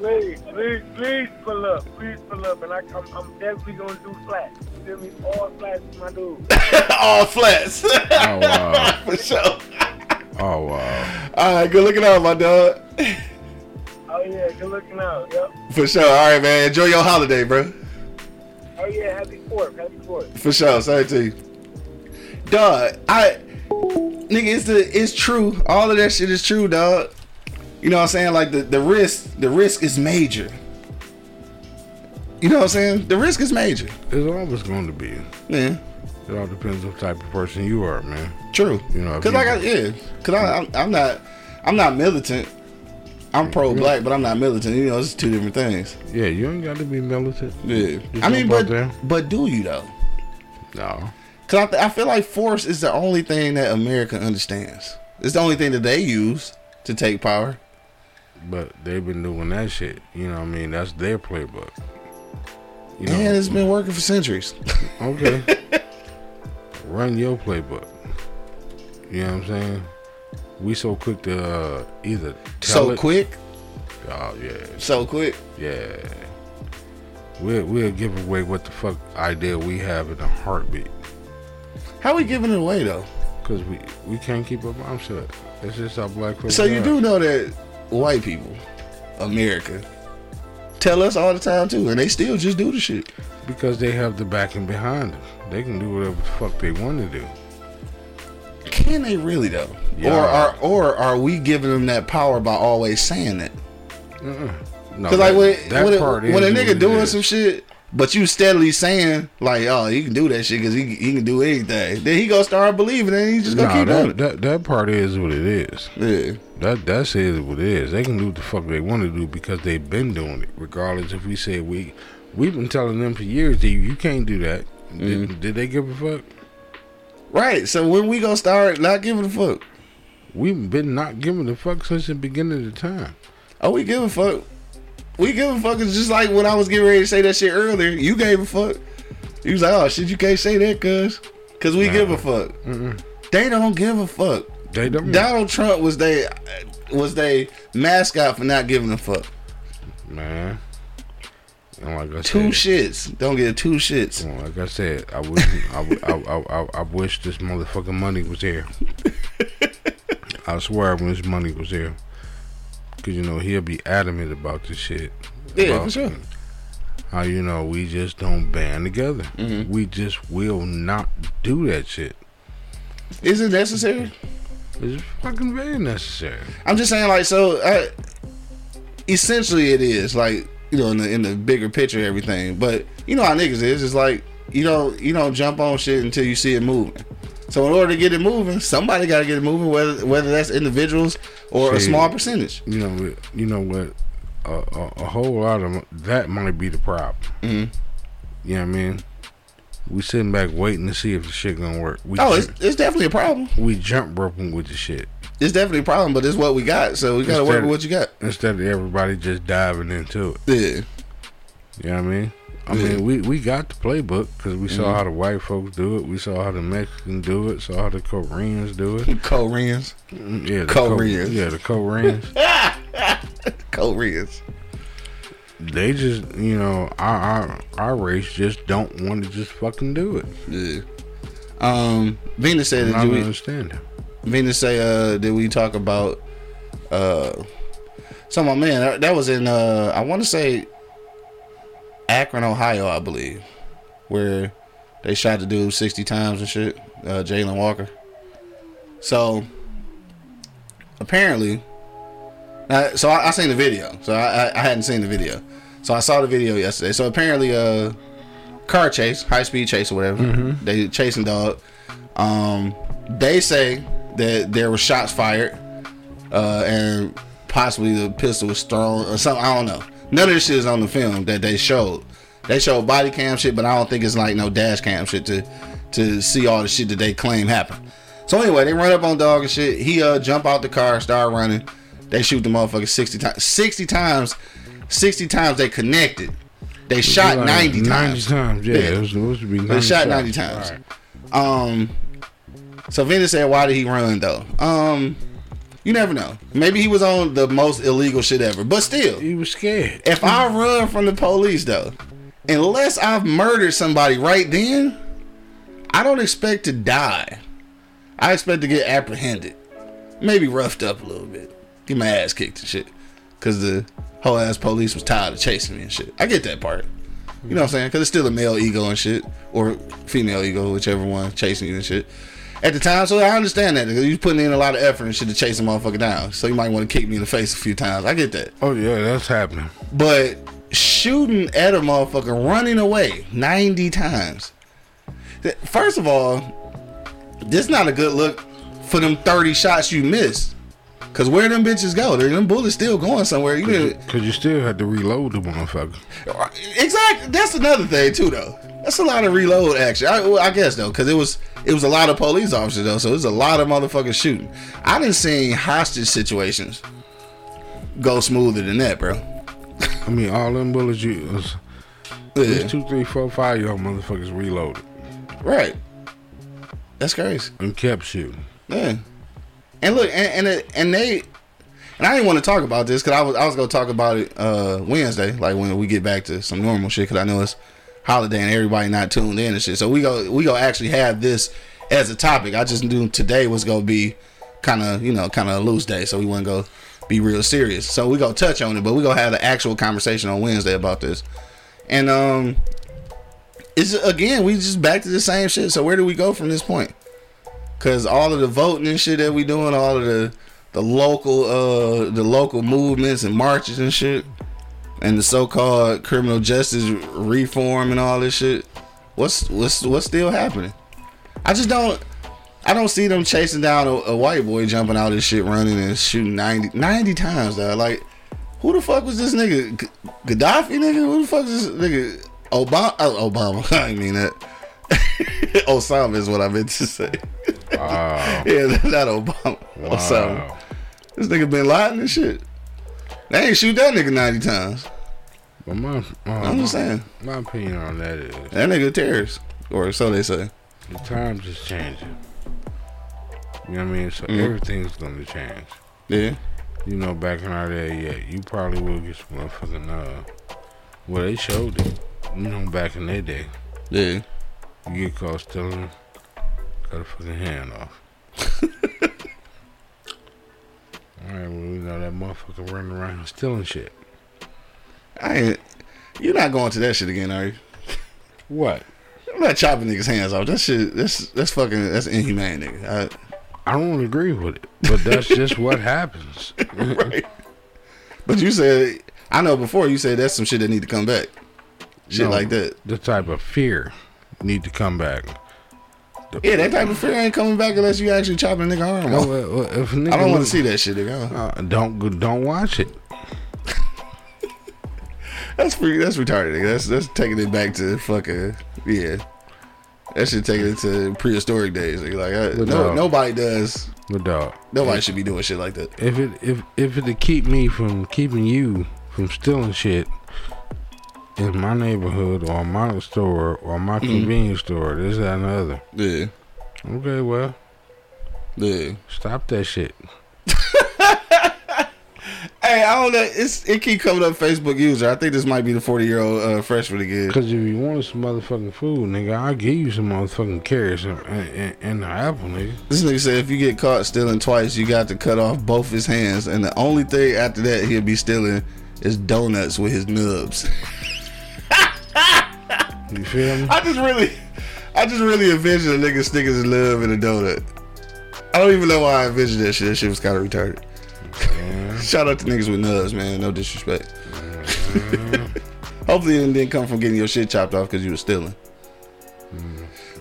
Speaker 3: Please, please, please pull up. Please pull up. And I, I'm, I'm definitely going to do flats. You feel me? All flats, my dude.
Speaker 1: all flats.
Speaker 2: Oh wow.
Speaker 1: for sure.
Speaker 2: Oh wow.
Speaker 1: All right, good looking out, my dog.
Speaker 3: Oh, yeah. Good looking out. Yep.
Speaker 1: For sure. All right, man. Enjoy your holiday, bro.
Speaker 3: Oh, yeah. Happy 4th. Happy 4th.
Speaker 1: For sure. Say it to you. Dog, I nigga, it's the it's true. All of that shit is true, dog. You know what I'm saying? Like the, the risk, the risk is major. You know what I'm saying? The risk is major.
Speaker 2: It's always going to be.
Speaker 1: Yeah,
Speaker 2: It all depends what type of person you are, man.
Speaker 1: true.
Speaker 2: You know,
Speaker 1: Cause
Speaker 2: you-
Speaker 1: like I yeah, cause I, I'm, I'm not I'm not militant. I'm pro black, but I'm not militant. You know, it's two different things.
Speaker 2: Yeah, you ain't got to be militant.
Speaker 1: Yeah,
Speaker 2: Just
Speaker 1: I mean, but but do you though?
Speaker 2: No.
Speaker 1: Cause I, th- I feel like force is the only thing that America understands. It's the only thing that they use to take power.
Speaker 2: But they've been doing that shit. You know what I mean? That's their playbook. You know,
Speaker 1: And it's been working for centuries.
Speaker 2: okay. Run your playbook. You know what I'm saying? We so quick to uh, either
Speaker 1: so
Speaker 2: it.
Speaker 1: quick,
Speaker 2: Oh yeah,
Speaker 1: so quick.
Speaker 2: yeah. We'll we'll give away what the fuck idea we have in a heartbeat.
Speaker 1: How we giving it away though?
Speaker 2: Cause we we can't keep up our shit. It's just our black.
Speaker 1: So you do know that white people, America, tell us all the time too, and they still just do the shit.
Speaker 2: because they have the backing behind them. They can do whatever the fuck they want to do.
Speaker 1: Can they really though?
Speaker 2: Yeah.
Speaker 1: Or are or are we giving them that power by always saying that?
Speaker 2: Uh-uh. No,
Speaker 1: Cause like when
Speaker 2: that
Speaker 1: when,
Speaker 2: part
Speaker 1: a, when a nigga doing some shit, but you steadily saying like, oh, he can do that shit because he he can do anything. Then he gonna start believing, and he just gonna
Speaker 2: Nah,
Speaker 1: keep doing
Speaker 2: that,
Speaker 1: it.
Speaker 2: that that part is what it is.
Speaker 1: Yeah.
Speaker 2: That that's is what it is. They can do what the fuck they want to do because they've been doing it. Regardless if we say we we've been telling them for years that you can't do that.
Speaker 1: Mm-hmm.
Speaker 2: Did, did they give a fuck?
Speaker 1: Right. So when we gonna start not giving a fuck?
Speaker 2: We've been not giving a fuck since the beginning of the time.
Speaker 1: Oh, we give a fuck. We give a fuck. It's just like when I was getting ready to say that shit earlier. You gave a fuck. You was like, oh shit, you can't say that, cuz, cause we
Speaker 2: Nah.
Speaker 1: give a fuck. They don't give a fuck.
Speaker 2: They don't.
Speaker 1: Donald Trump was they was they mascot for not giving a fuck.
Speaker 2: man. And like I
Speaker 1: Two
Speaker 2: said,
Speaker 1: shits. Don't get two shits.
Speaker 2: like I said, I wish I, I, I, I wish this motherfucking money was here. I swear when this money was here. Cause you know he'll be adamant about this shit.
Speaker 1: Yeah,
Speaker 2: About
Speaker 1: for sure.
Speaker 2: How you know we just don't band together.
Speaker 1: Mm-hmm.
Speaker 2: We just will not do that shit.
Speaker 1: Is it necessary?
Speaker 2: It's fucking very necessary.
Speaker 1: I'm just saying, like, so I, essentially it is like you know in the in the bigger picture everything. But you know how niggas is. It's like you don't you don't jump on shit until you see it moving. So in order to get it moving, somebody got to get it moving. Whether whether that's individuals or a small percentage.
Speaker 2: You know, what- you know what? A, a, a whole lot of that might be the problem.
Speaker 1: Mhm.
Speaker 2: You know what I mean? We sitting back waiting to see if the shit gonna work. We
Speaker 1: Oh, it's, it's definitely a problem.
Speaker 2: we jump roping with the shit
Speaker 1: It's definitely a problem, but it's what we got. So we got to
Speaker 2: Instead
Speaker 1: work with what you got.
Speaker 2: instead of everybody just diving into it.
Speaker 1: Yeah.
Speaker 2: You know what I mean? I
Speaker 1: Yeah.
Speaker 2: mean, we, we got the playbook because we saw
Speaker 1: Mhm.
Speaker 2: how the white folks do it. We saw how the Mexicans do it. Saw how the Koreans do it.
Speaker 1: Koreans.
Speaker 2: Mm, Yeah, the
Speaker 1: Koreans.
Speaker 2: Co- yeah, the Koreans.
Speaker 1: Koreans.
Speaker 2: they just, you know, our, our our race just don't want to just fucking do it.
Speaker 1: Yeah. Um, Venus said
Speaker 2: don't
Speaker 1: we,
Speaker 2: understand.
Speaker 1: Venus say, uh, did we talk about, uh, some of my man that, that was in, uh, I want to say Akron, Ohio, I believe, where they shot the dude 60 times and shit, uh, Jayland Walker. So, apparently, uh, so I, I seen the video. So I, I, I hadn't seen the video. So I saw the video yesterday. So apparently, uh, car chase, high speed chase or whatever. They chasing dog. Um, they say that there were shots fired. uh, and possibly the pistol was thrown or something. I don't know. None of this shit is on the film that they showed. They showed body cam shit, but I don't think it's like no dash cam shit to to see all the shit that they claim happened. So anyway, they run up on dog and shit. He uh jump out the car, start running. They shoot the motherfucker sixty times. Sixty times. Sixty times they connected. They shot
Speaker 2: Like,
Speaker 1: ninety
Speaker 2: 90
Speaker 1: times.
Speaker 2: times. Yeah, it was supposed to be 90
Speaker 1: They shot 90 times.
Speaker 2: All right.
Speaker 1: Um, so Vinny said, "Why did he run though?" Um, you never know. Maybe he was on the most illegal shit ever. But still,
Speaker 2: He was scared.
Speaker 1: if I run from the police though, unless I've murdered somebody right then, I don't expect to die. I expect to get apprehended, maybe roughed up a little bit, get my ass kicked and shit, cause the whole ass police was tired of chasing me and shit. I get that part. You know what I'm saying? Cause it's still a male ego and shit, or female ego, whichever one chasing you and shit. At the time, so I understand that because you putting in a lot of effort and shit to chase a motherfucker down. So you might want to kick me in the face a few times. I get that.
Speaker 2: Oh yeah, that's happening.
Speaker 1: But shooting at a motherfucker running away 90 times. First of all, this not a good look for them 30 shots you missed. Cause where them bitches go? Them bullets still going somewhere. You didn't
Speaker 2: Cause you still had to reload the motherfucker.
Speaker 1: exactly. That's another thing too, though. That's a lot of reload action. I, well, I guess though, because it was it was a lot of police officers though, so it was a lot of motherfuckers shooting. I didn't see any hostage situations go smoother than that, bro.
Speaker 2: I mean, all them bullets you was
Speaker 1: Yeah.
Speaker 2: two, three, four, five y'all motherfuckers reloaded
Speaker 1: Right. That's crazy.
Speaker 2: and kept shooting.
Speaker 1: Yeah. And look, and and, and they, and I didn't want to talk about this because I was I was gonna talk about it uh Wednesday, like when we get back to some normal shit. Because I know it's holiday and everybody not tuned in and shit. So we go we go actually have this as a topic. I just knew today was gonna be kind of you know kind of a loose day, so we to go be real serious. So we gonna touch on it, but we gonna have the actual conversation on Wednesday about this. And um, it's again we just back to the same shit. So where do we go from this point? Cause all of the voting and shit that we doing, all of the the local uh the local movements and marches and shit, and the so called criminal justice reform and all this shit. What's what's what's still happening? I just don't I don't see them chasing down a, a white boy jumping out this shit running and shooting 90, 90 times though. Like who the fuck was this nigga? G- Gaddafi nigga? Who the fuck is this nigga? Obama? Oh, Obama. I mean that. Osama is what I meant to say.
Speaker 2: Wow.
Speaker 1: Yeah, not Obama. Osama.
Speaker 2: wow.
Speaker 1: This nigga been lying and shit. They ain't shoot that nigga 90 times.
Speaker 2: But my, uh,
Speaker 1: I'm just saying.
Speaker 2: my opinion on that is
Speaker 1: That nigga a terrorist. Or so they say.
Speaker 2: the times is changing. You know what I mean? So
Speaker 1: Mhm.
Speaker 2: everything's gonna change.
Speaker 1: Yeah.
Speaker 2: You know, back in our day, yeah, you probably will get some motherfucking uh well they showed it. You know, back in their day.
Speaker 1: Yeah.
Speaker 2: You get caught stealing, cut a fucking hand off. Alright, well we know that motherfucker running around stealing shit.
Speaker 1: I ain't. You're not going to that shit again, are you?
Speaker 2: What?
Speaker 1: I'm not chopping niggas' hands off. That shit, that's that's fucking, that's inhumane, nigga.
Speaker 2: I I don't agree with it. But that's just what happens.
Speaker 1: Right. But you said, I know before you said that's some shit that need to come back. Shit
Speaker 2: No,
Speaker 1: like that.
Speaker 2: The type of fear need to come back. The-
Speaker 1: Yeah, that type of fear ain't coming back unless you actually chopping a nigga arm off.
Speaker 2: well, well, if a nigga
Speaker 1: I don't want to see that shit, nigga.
Speaker 2: Uh, don't don't watch it.
Speaker 1: That's free. That's retarded. Nigga. That's that's taking it back to fucking yeah. That should take it to prehistoric days. Nigga. Like I, no,
Speaker 2: dog.
Speaker 1: nobody does.
Speaker 2: But dog,
Speaker 1: Nobody should be doing shit like that.
Speaker 2: if it if if it to keep me from keeping you from stealing shit in my neighborhood or my store or my
Speaker 1: Mm-hmm.
Speaker 2: convenience store, this that and the other.
Speaker 1: Yeah,
Speaker 2: Okay, well,
Speaker 1: yeah.
Speaker 2: stop that shit.
Speaker 1: Hey, I don't know. It's it keep coming up Facebook user. I think this might be the forty year old uh, freshman again.
Speaker 2: Cause if you wanted some motherfucking food, nigga, I'll give you some motherfucking carrots and, and, and the apple, nigga.
Speaker 1: This nigga said if you get caught stealing twice, you got to cut off both his hands, and the only thing after that he'll be stealing is donuts with his nubs.
Speaker 2: You feel me?
Speaker 1: I just really, I just really envision a nigga sticking his nub in a donut. I don't even know why I envisioned that shit. That shit was kind of retarded.
Speaker 2: Yeah.
Speaker 1: Shout out to niggas with nubs, man. No disrespect. Hopefully it didn't come from getting your shit chopped off because you were stealing.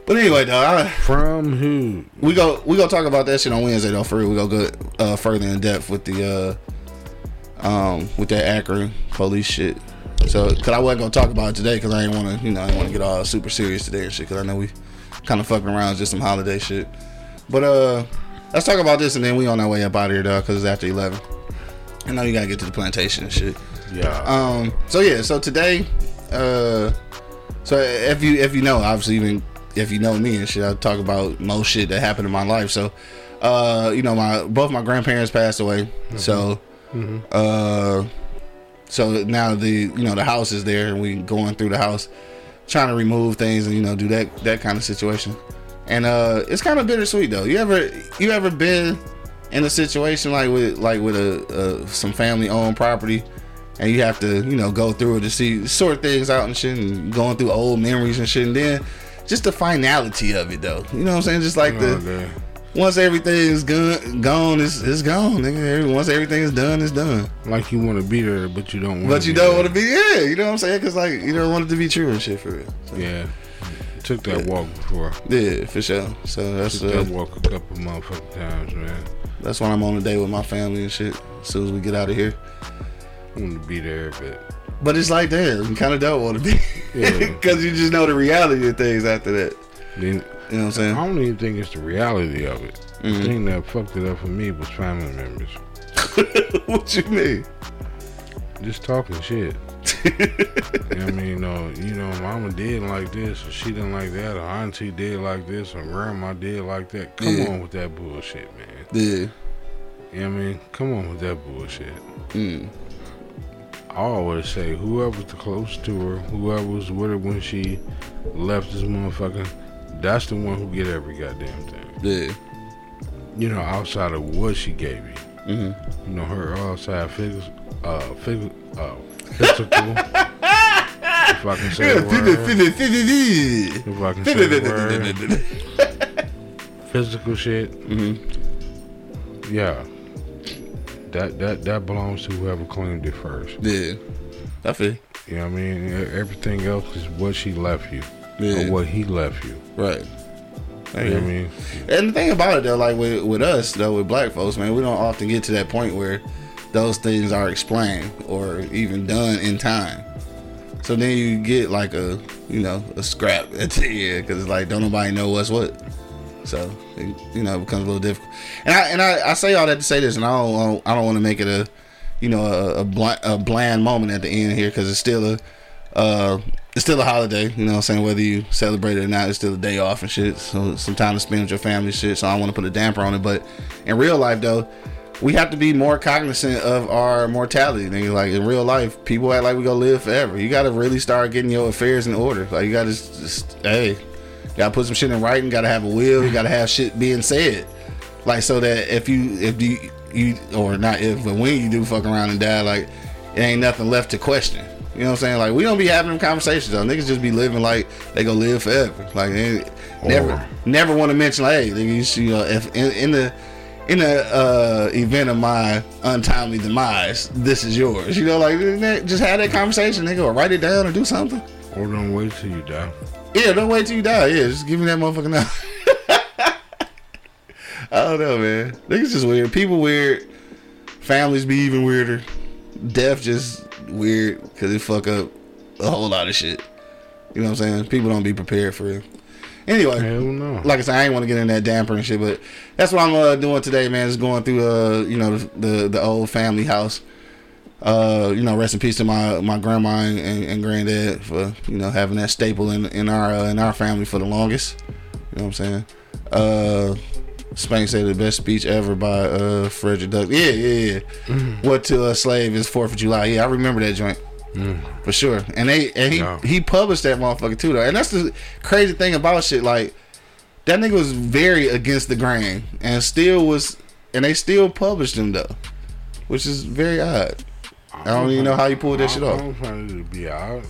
Speaker 1: But anyway, though,
Speaker 2: From who?
Speaker 1: we go we go talk about that shit on Wednesday though. For real, we go good uh, further in depth with the uh, um with that Akron police shit. So, cause I wasn't gonna talk about it today, cause I didn't want to, you know, I didn't want to get all super serious today and shit, cause I know we kind of fucking around, just some holiday shit. But uh, let's talk about this, and then we on our way up out of here, though, cause it's after eleven. I know you gotta get to the plantation and shit.
Speaker 2: Yeah.
Speaker 1: Um. So yeah. So today, uh, so if you if you know, obviously even if you know me and shit, I talk about most shit that happened in my life. So, uh, you know, my both my grandparents passed away. So, uh, so now the you know the house is there, and we going through the house, trying to remove things and you know do that that kind of situation. And uh, it's kind of bittersweet though. You ever you ever been in a situation like with like with a, a some family owned property? and you have to, you know, go through it to see sort things out and shit, and going through old memories and shit, and then just the finality of it, though. You know what I'm saying? Just like
Speaker 2: Oh,
Speaker 1: the
Speaker 2: okay.
Speaker 1: Once everything's gone, gone, it's, it's gone, nigga. Once everything is done, it's done.
Speaker 2: Like you want to be there, but you don't want.
Speaker 1: But you don't want to be, yeah. You know what I'm saying? Because like you don't want it to be true and shit for real. So,
Speaker 2: Yeah. Took that walk before.
Speaker 1: yeah, for sure. So that's
Speaker 2: Took
Speaker 1: uh,
Speaker 2: that walk a couple motherfucking times, man.
Speaker 1: that's when I'm on a day with my family and shit. As soon as we get out of here.
Speaker 2: I want to be there, but
Speaker 1: But it's like damn, you kind of don't want to be,
Speaker 2: Yeah.
Speaker 1: because you just know the reality of things after that.
Speaker 2: then
Speaker 1: You know what I'm saying?
Speaker 2: I don't even think it's the reality of it.
Speaker 1: Mm-hmm.
Speaker 2: The thing that fucked it up for me was family members.
Speaker 1: what you mean?
Speaker 2: Just talking shit. you know what I mean, no, you know, mama did like this, or she didn't like that, or auntie did like this, or grandma did like that. Come
Speaker 1: Yeah.
Speaker 2: on with that bullshit, man.
Speaker 1: Yeah.
Speaker 2: You know what I mean? Come on with that bullshit.
Speaker 1: Mm.
Speaker 2: I always say, whoever's the close to her, whoever was with her when she left this motherfucker, that's the one who get every goddamn thing.
Speaker 1: Yeah.
Speaker 2: You know, outside of what she gave you.
Speaker 1: Mm-hmm.
Speaker 2: You know, her outside figures, uh, figure, uh, physical. if I can say the word. If I can say the word. Physical shit.
Speaker 1: Mm-hmm.
Speaker 2: Yeah. That that that belongs to whoever claimed it first.
Speaker 1: Yeah. I feel.
Speaker 2: You know what I mean? Everything else is what she left you.
Speaker 1: Yeah.
Speaker 2: Or what he left you.
Speaker 1: Right.
Speaker 2: You know what I mean?
Speaker 1: And the thing about it though, like with with us though, with black folks, man, we don't often get to that point where those things are explained or even done in time. So then you get like a you know a scrap at the end because it's like don't nobody know what's what. So it, you know it becomes a little difficult. And I and I, I say all that to say this, and I don't I don't want to make it a you know a a, bland, a bland moment at the end here because it's still a uh it's still a holiday. You know what I'm saying whether you celebrate it or not, it's still a day off and shit. So some time to spend with your family, shit. So I don't want to put a damper on it, but in real life though. We have to be more cognizant of our mortality. Like in real life, people act like we gonna live forever. You gotta really start getting your affairs in order. Like you gotta just, just hey, Gotta put some shit in writing. Gotta have a will. You gotta have shit being said, like so that if you if you you or not if but when you do fuck around and die, like it ain't nothing left to question. You know what I'm saying? Like we don't be having them conversations though. Niggas just be living like they gonna live forever. Like they never
Speaker 2: Or-
Speaker 1: never want to mention like hey, nigga, you, should, you know if in, in the in the uh, event of my untimely demise, this is yours. You know, like just have that conversation, nigga, or write it down or do something.
Speaker 2: Or don't wait till you die.
Speaker 1: Yeah, don't wait till you die. Yeah, just give me that motherfucker now. I don't know, man. Niggas just weird. People weird. Families be even weirder. Death just weird because it fuck up a whole lot of shit. You know what I'm saying? People don't be prepared for it. Anyway,
Speaker 2: no.
Speaker 1: like I said, I ain't want to get in that damper and shit, but that's what I'm uh, doing today, man. Is going through, uh, you know, the, the the old family house. Uh, you know, rest in peace to my my grandma and, and, and granddad for you know having that staple in in our uh, in our family for the longest. You know what I'm saying? Uh, Spank said the best speech ever by uh Frederick Douglass. Yeah, yeah, yeah. Mm. What to a slave is Fourth of July. Yeah, I remember that joint mm. for sure. And they and he
Speaker 2: Yeah.
Speaker 1: he published that motherfucker too though. And that's the crazy thing about shit. Like that nigga was very against the grain and still was, and they still published him though, which is very odd. I don't even know how you pulled that shit
Speaker 2: I
Speaker 1: off.
Speaker 2: don't find it to be out.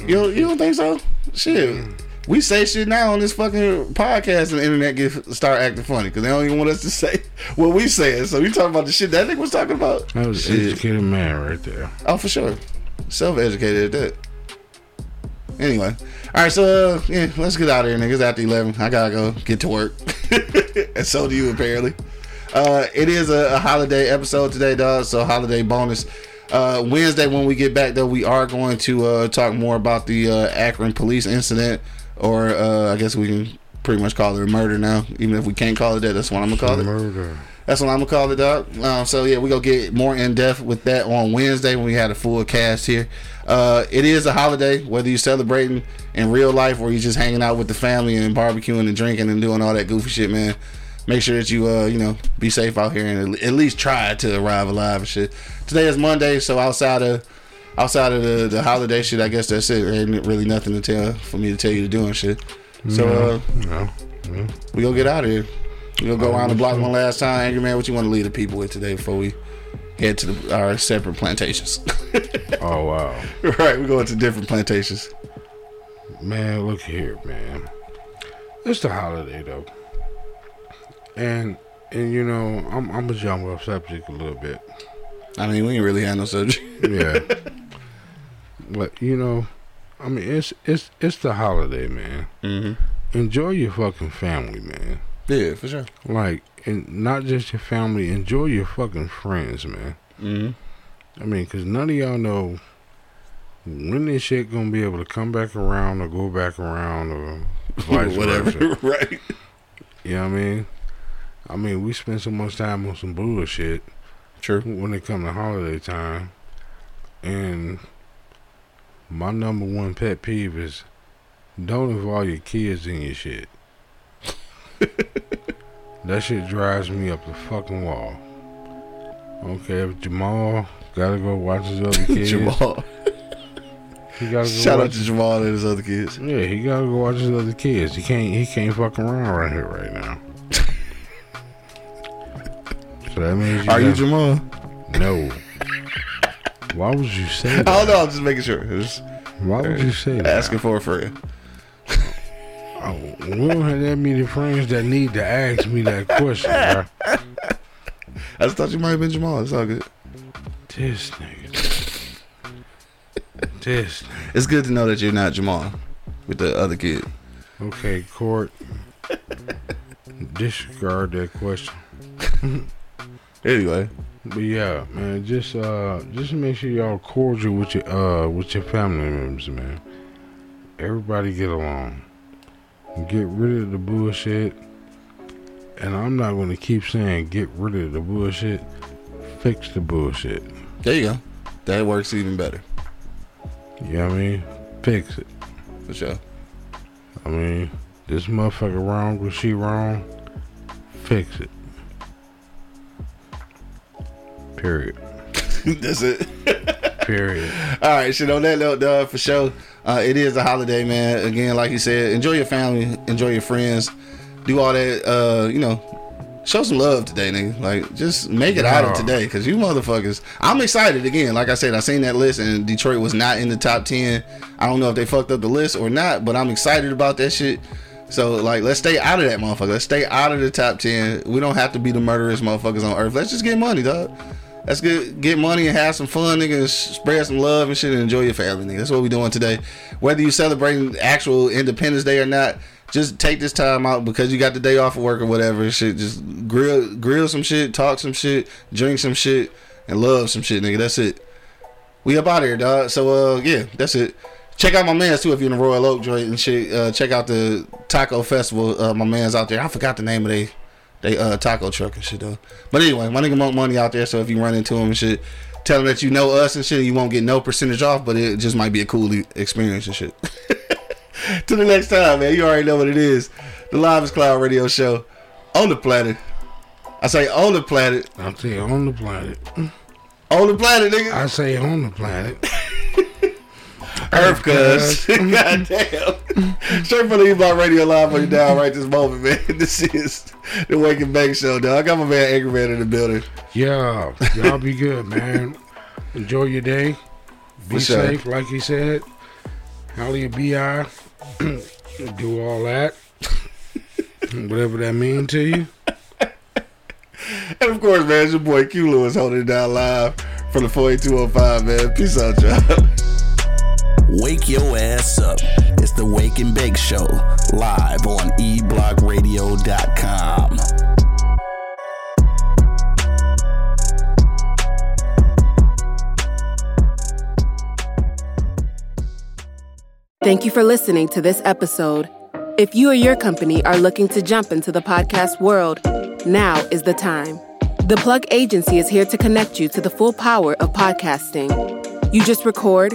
Speaker 1: You don't, you don't think so? Shit. Mm. We say shit now on this fucking podcast and the internet get start acting funny because they don't even want us to say what we saying. So we talking about the shit that nigga was talking about?
Speaker 2: That was
Speaker 1: Shit.
Speaker 2: educated man right there.
Speaker 1: Oh, for sure. Self educated at that. Anyway, all right. So uh, yeah, let's get out of here, niggas. After eleven, I gotta go get to work, and so do you apparently. Uh, it is a, a holiday episode today, dog. So holiday bonus. Uh, Wednesday when we get back, though, we are going to uh, talk more about the uh, Akron police incident, or uh, I guess we can pretty much call it a murder now. Even if we can't call it that, that's what I'm gonna call it.
Speaker 2: Murder.
Speaker 1: That's what I'm gonna call it, dog. Um, so yeah, we gonna get more in depth with that on Wednesday when we had a full cast here. Uh, it is a holiday, whether you're celebrating in real life or you're just hanging out with the family and barbecuing and drinking and doing all that goofy shit, man. Make sure that you, uh, you know, be safe out here and at least try to arrive alive and shit. Today is Monday, so outside of outside of the, the holiday shit, I guess that's it. There ain't really nothing to tell for me to tell you to do and shit. So uh,
Speaker 2: No. no.
Speaker 1: we gonna get out of here. We gonna go around the block one last time. Angry man, what you want to leave the people with today before we head to the, our separate plantations?
Speaker 2: Oh wow.
Speaker 1: right, we're going to different plantations.
Speaker 2: Man, look here, man. It's the holiday though. And and you know, I'm I'm gonna jump off subject a little bit.
Speaker 1: I mean, we ain't really had no subject.
Speaker 2: Yeah. but you know, I mean it's it's it's the holiday, man.
Speaker 1: mm-hmm.
Speaker 2: Enjoy your fucking family, man.
Speaker 1: Yeah, for sure.
Speaker 2: Like and not just your family, enjoy your fucking friends, man.
Speaker 1: Mm-hmm.
Speaker 2: I mean, cause none of y'all know when this shit gonna be able to come back around or go back around or vice
Speaker 1: Whatever. right.
Speaker 2: You know what I mean? I mean, we spend so much time on some bullshit
Speaker 1: True.
Speaker 2: when it come to holiday time, and my number one pet peeve is don't involve your kids in your shit. that shit drives me up the fucking wall. Okay, if Jamal gotta go watch his other kids,
Speaker 1: Jamal.
Speaker 2: he gotta go
Speaker 1: Shout out to Jamal and his other kids.
Speaker 2: yeah, he gotta go watch his other kids. He can't, he can't fuck around right here right now. so that means you
Speaker 1: Are you
Speaker 2: got-
Speaker 1: Jamal?
Speaker 2: No. Why would you say
Speaker 1: I don't know. I'm just making sure. Just
Speaker 2: Why would you say that?
Speaker 1: asking for a friend.
Speaker 2: Oh, we don't have that many friends that need to ask me that question, bro.
Speaker 1: I just thought you might have been Jamal. It's all good.
Speaker 2: This nigga. This. nigga.
Speaker 1: It's good to know that you're not Jamal with the other kid.
Speaker 2: Okay, court. Disregard that question.
Speaker 1: Anyway,
Speaker 2: But yeah, man, just uh, just make sure y'all cordial with your uh, with your family members, man. Everybody get along. Get rid of the bullshit. And I'm not gonna keep saying get rid of the bullshit. Fix the bullshit.
Speaker 1: there you go. That works even better
Speaker 2: You know what I mean? Fix it.
Speaker 1: for sure.
Speaker 2: I mean, this motherfucker wrong or she wrong. Fix it. Period.
Speaker 1: That's it.
Speaker 2: Period.
Speaker 1: All right, shit. On that note, dog, for sure. Uh, it is a holiday, man. Again, like you said, enjoy your family, enjoy your friends, do all that. Uh, you know, show some love today, nigga. Like, just make it out of today, cause you motherfuckers. I'm excited again. Like I said, I seen that list, and Detroit was not in the top ten. I don't know if they fucked up the list or not, but I'm excited about that shit. So, like, let's stay out of that motherfucker. Let's stay out of the top ten. We don't have to be the murderous motherfuckers on earth. Let's just get money, dog. Let's get get money and have some fun, nigga. Spread some love and shit, and enjoy your family, nigga. That's what we doing today. Whether you celebrating actual Independence Day or not, just take this time out because you got the day off of work or whatever. Shit, just grill grill some shit, talk some shit, drink some shit, and love some shit, nigga. That's it. We up out here, dog. So uh, yeah, that's it. Check out my man's too if you're in the Royal Oak joint and shit. Uh, check out the Taco Festival. Uh, my man's out there. I forgot the name of they they uh taco truck and shit though. But anyway, my nigga Monk Money out there. So if you run into him and shit, tell him that you know us and shit. You won't get no percentage off, but it just might be a cool experience and shit. to the next time, man. You already know what it is. The Live is Cloud Radio Show on the planet. I say on the planet.
Speaker 2: I say on the planet.
Speaker 1: On the planet, nigga.
Speaker 2: I say on the planet.
Speaker 1: Earth, oh, cuz. Goddamn. Straight from the E-Block Radio Live on you down right this moment, man. This is the Waking and Bake Show, dog. I got my man Angry Man in the building.
Speaker 2: Yeah, y'all be good, man. Enjoy your day. Be
Speaker 1: sure.
Speaker 2: safe, like he said. Holla your BI. Do all that. Whatever that mean to you.
Speaker 1: And of course, man, it's your boy Q Lewis holding it down live from the 48205, man. Peace out, y'all.
Speaker 5: wake your ass up. It's the Wake and Bake Show, live on eblockradio.com.
Speaker 6: Thank you for listening to this episode. If you or your company are looking to jump into the podcast world, now is the time. The Plug Agency is here to connect you to the full power of podcasting. You just record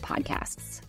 Speaker 7: podcasts.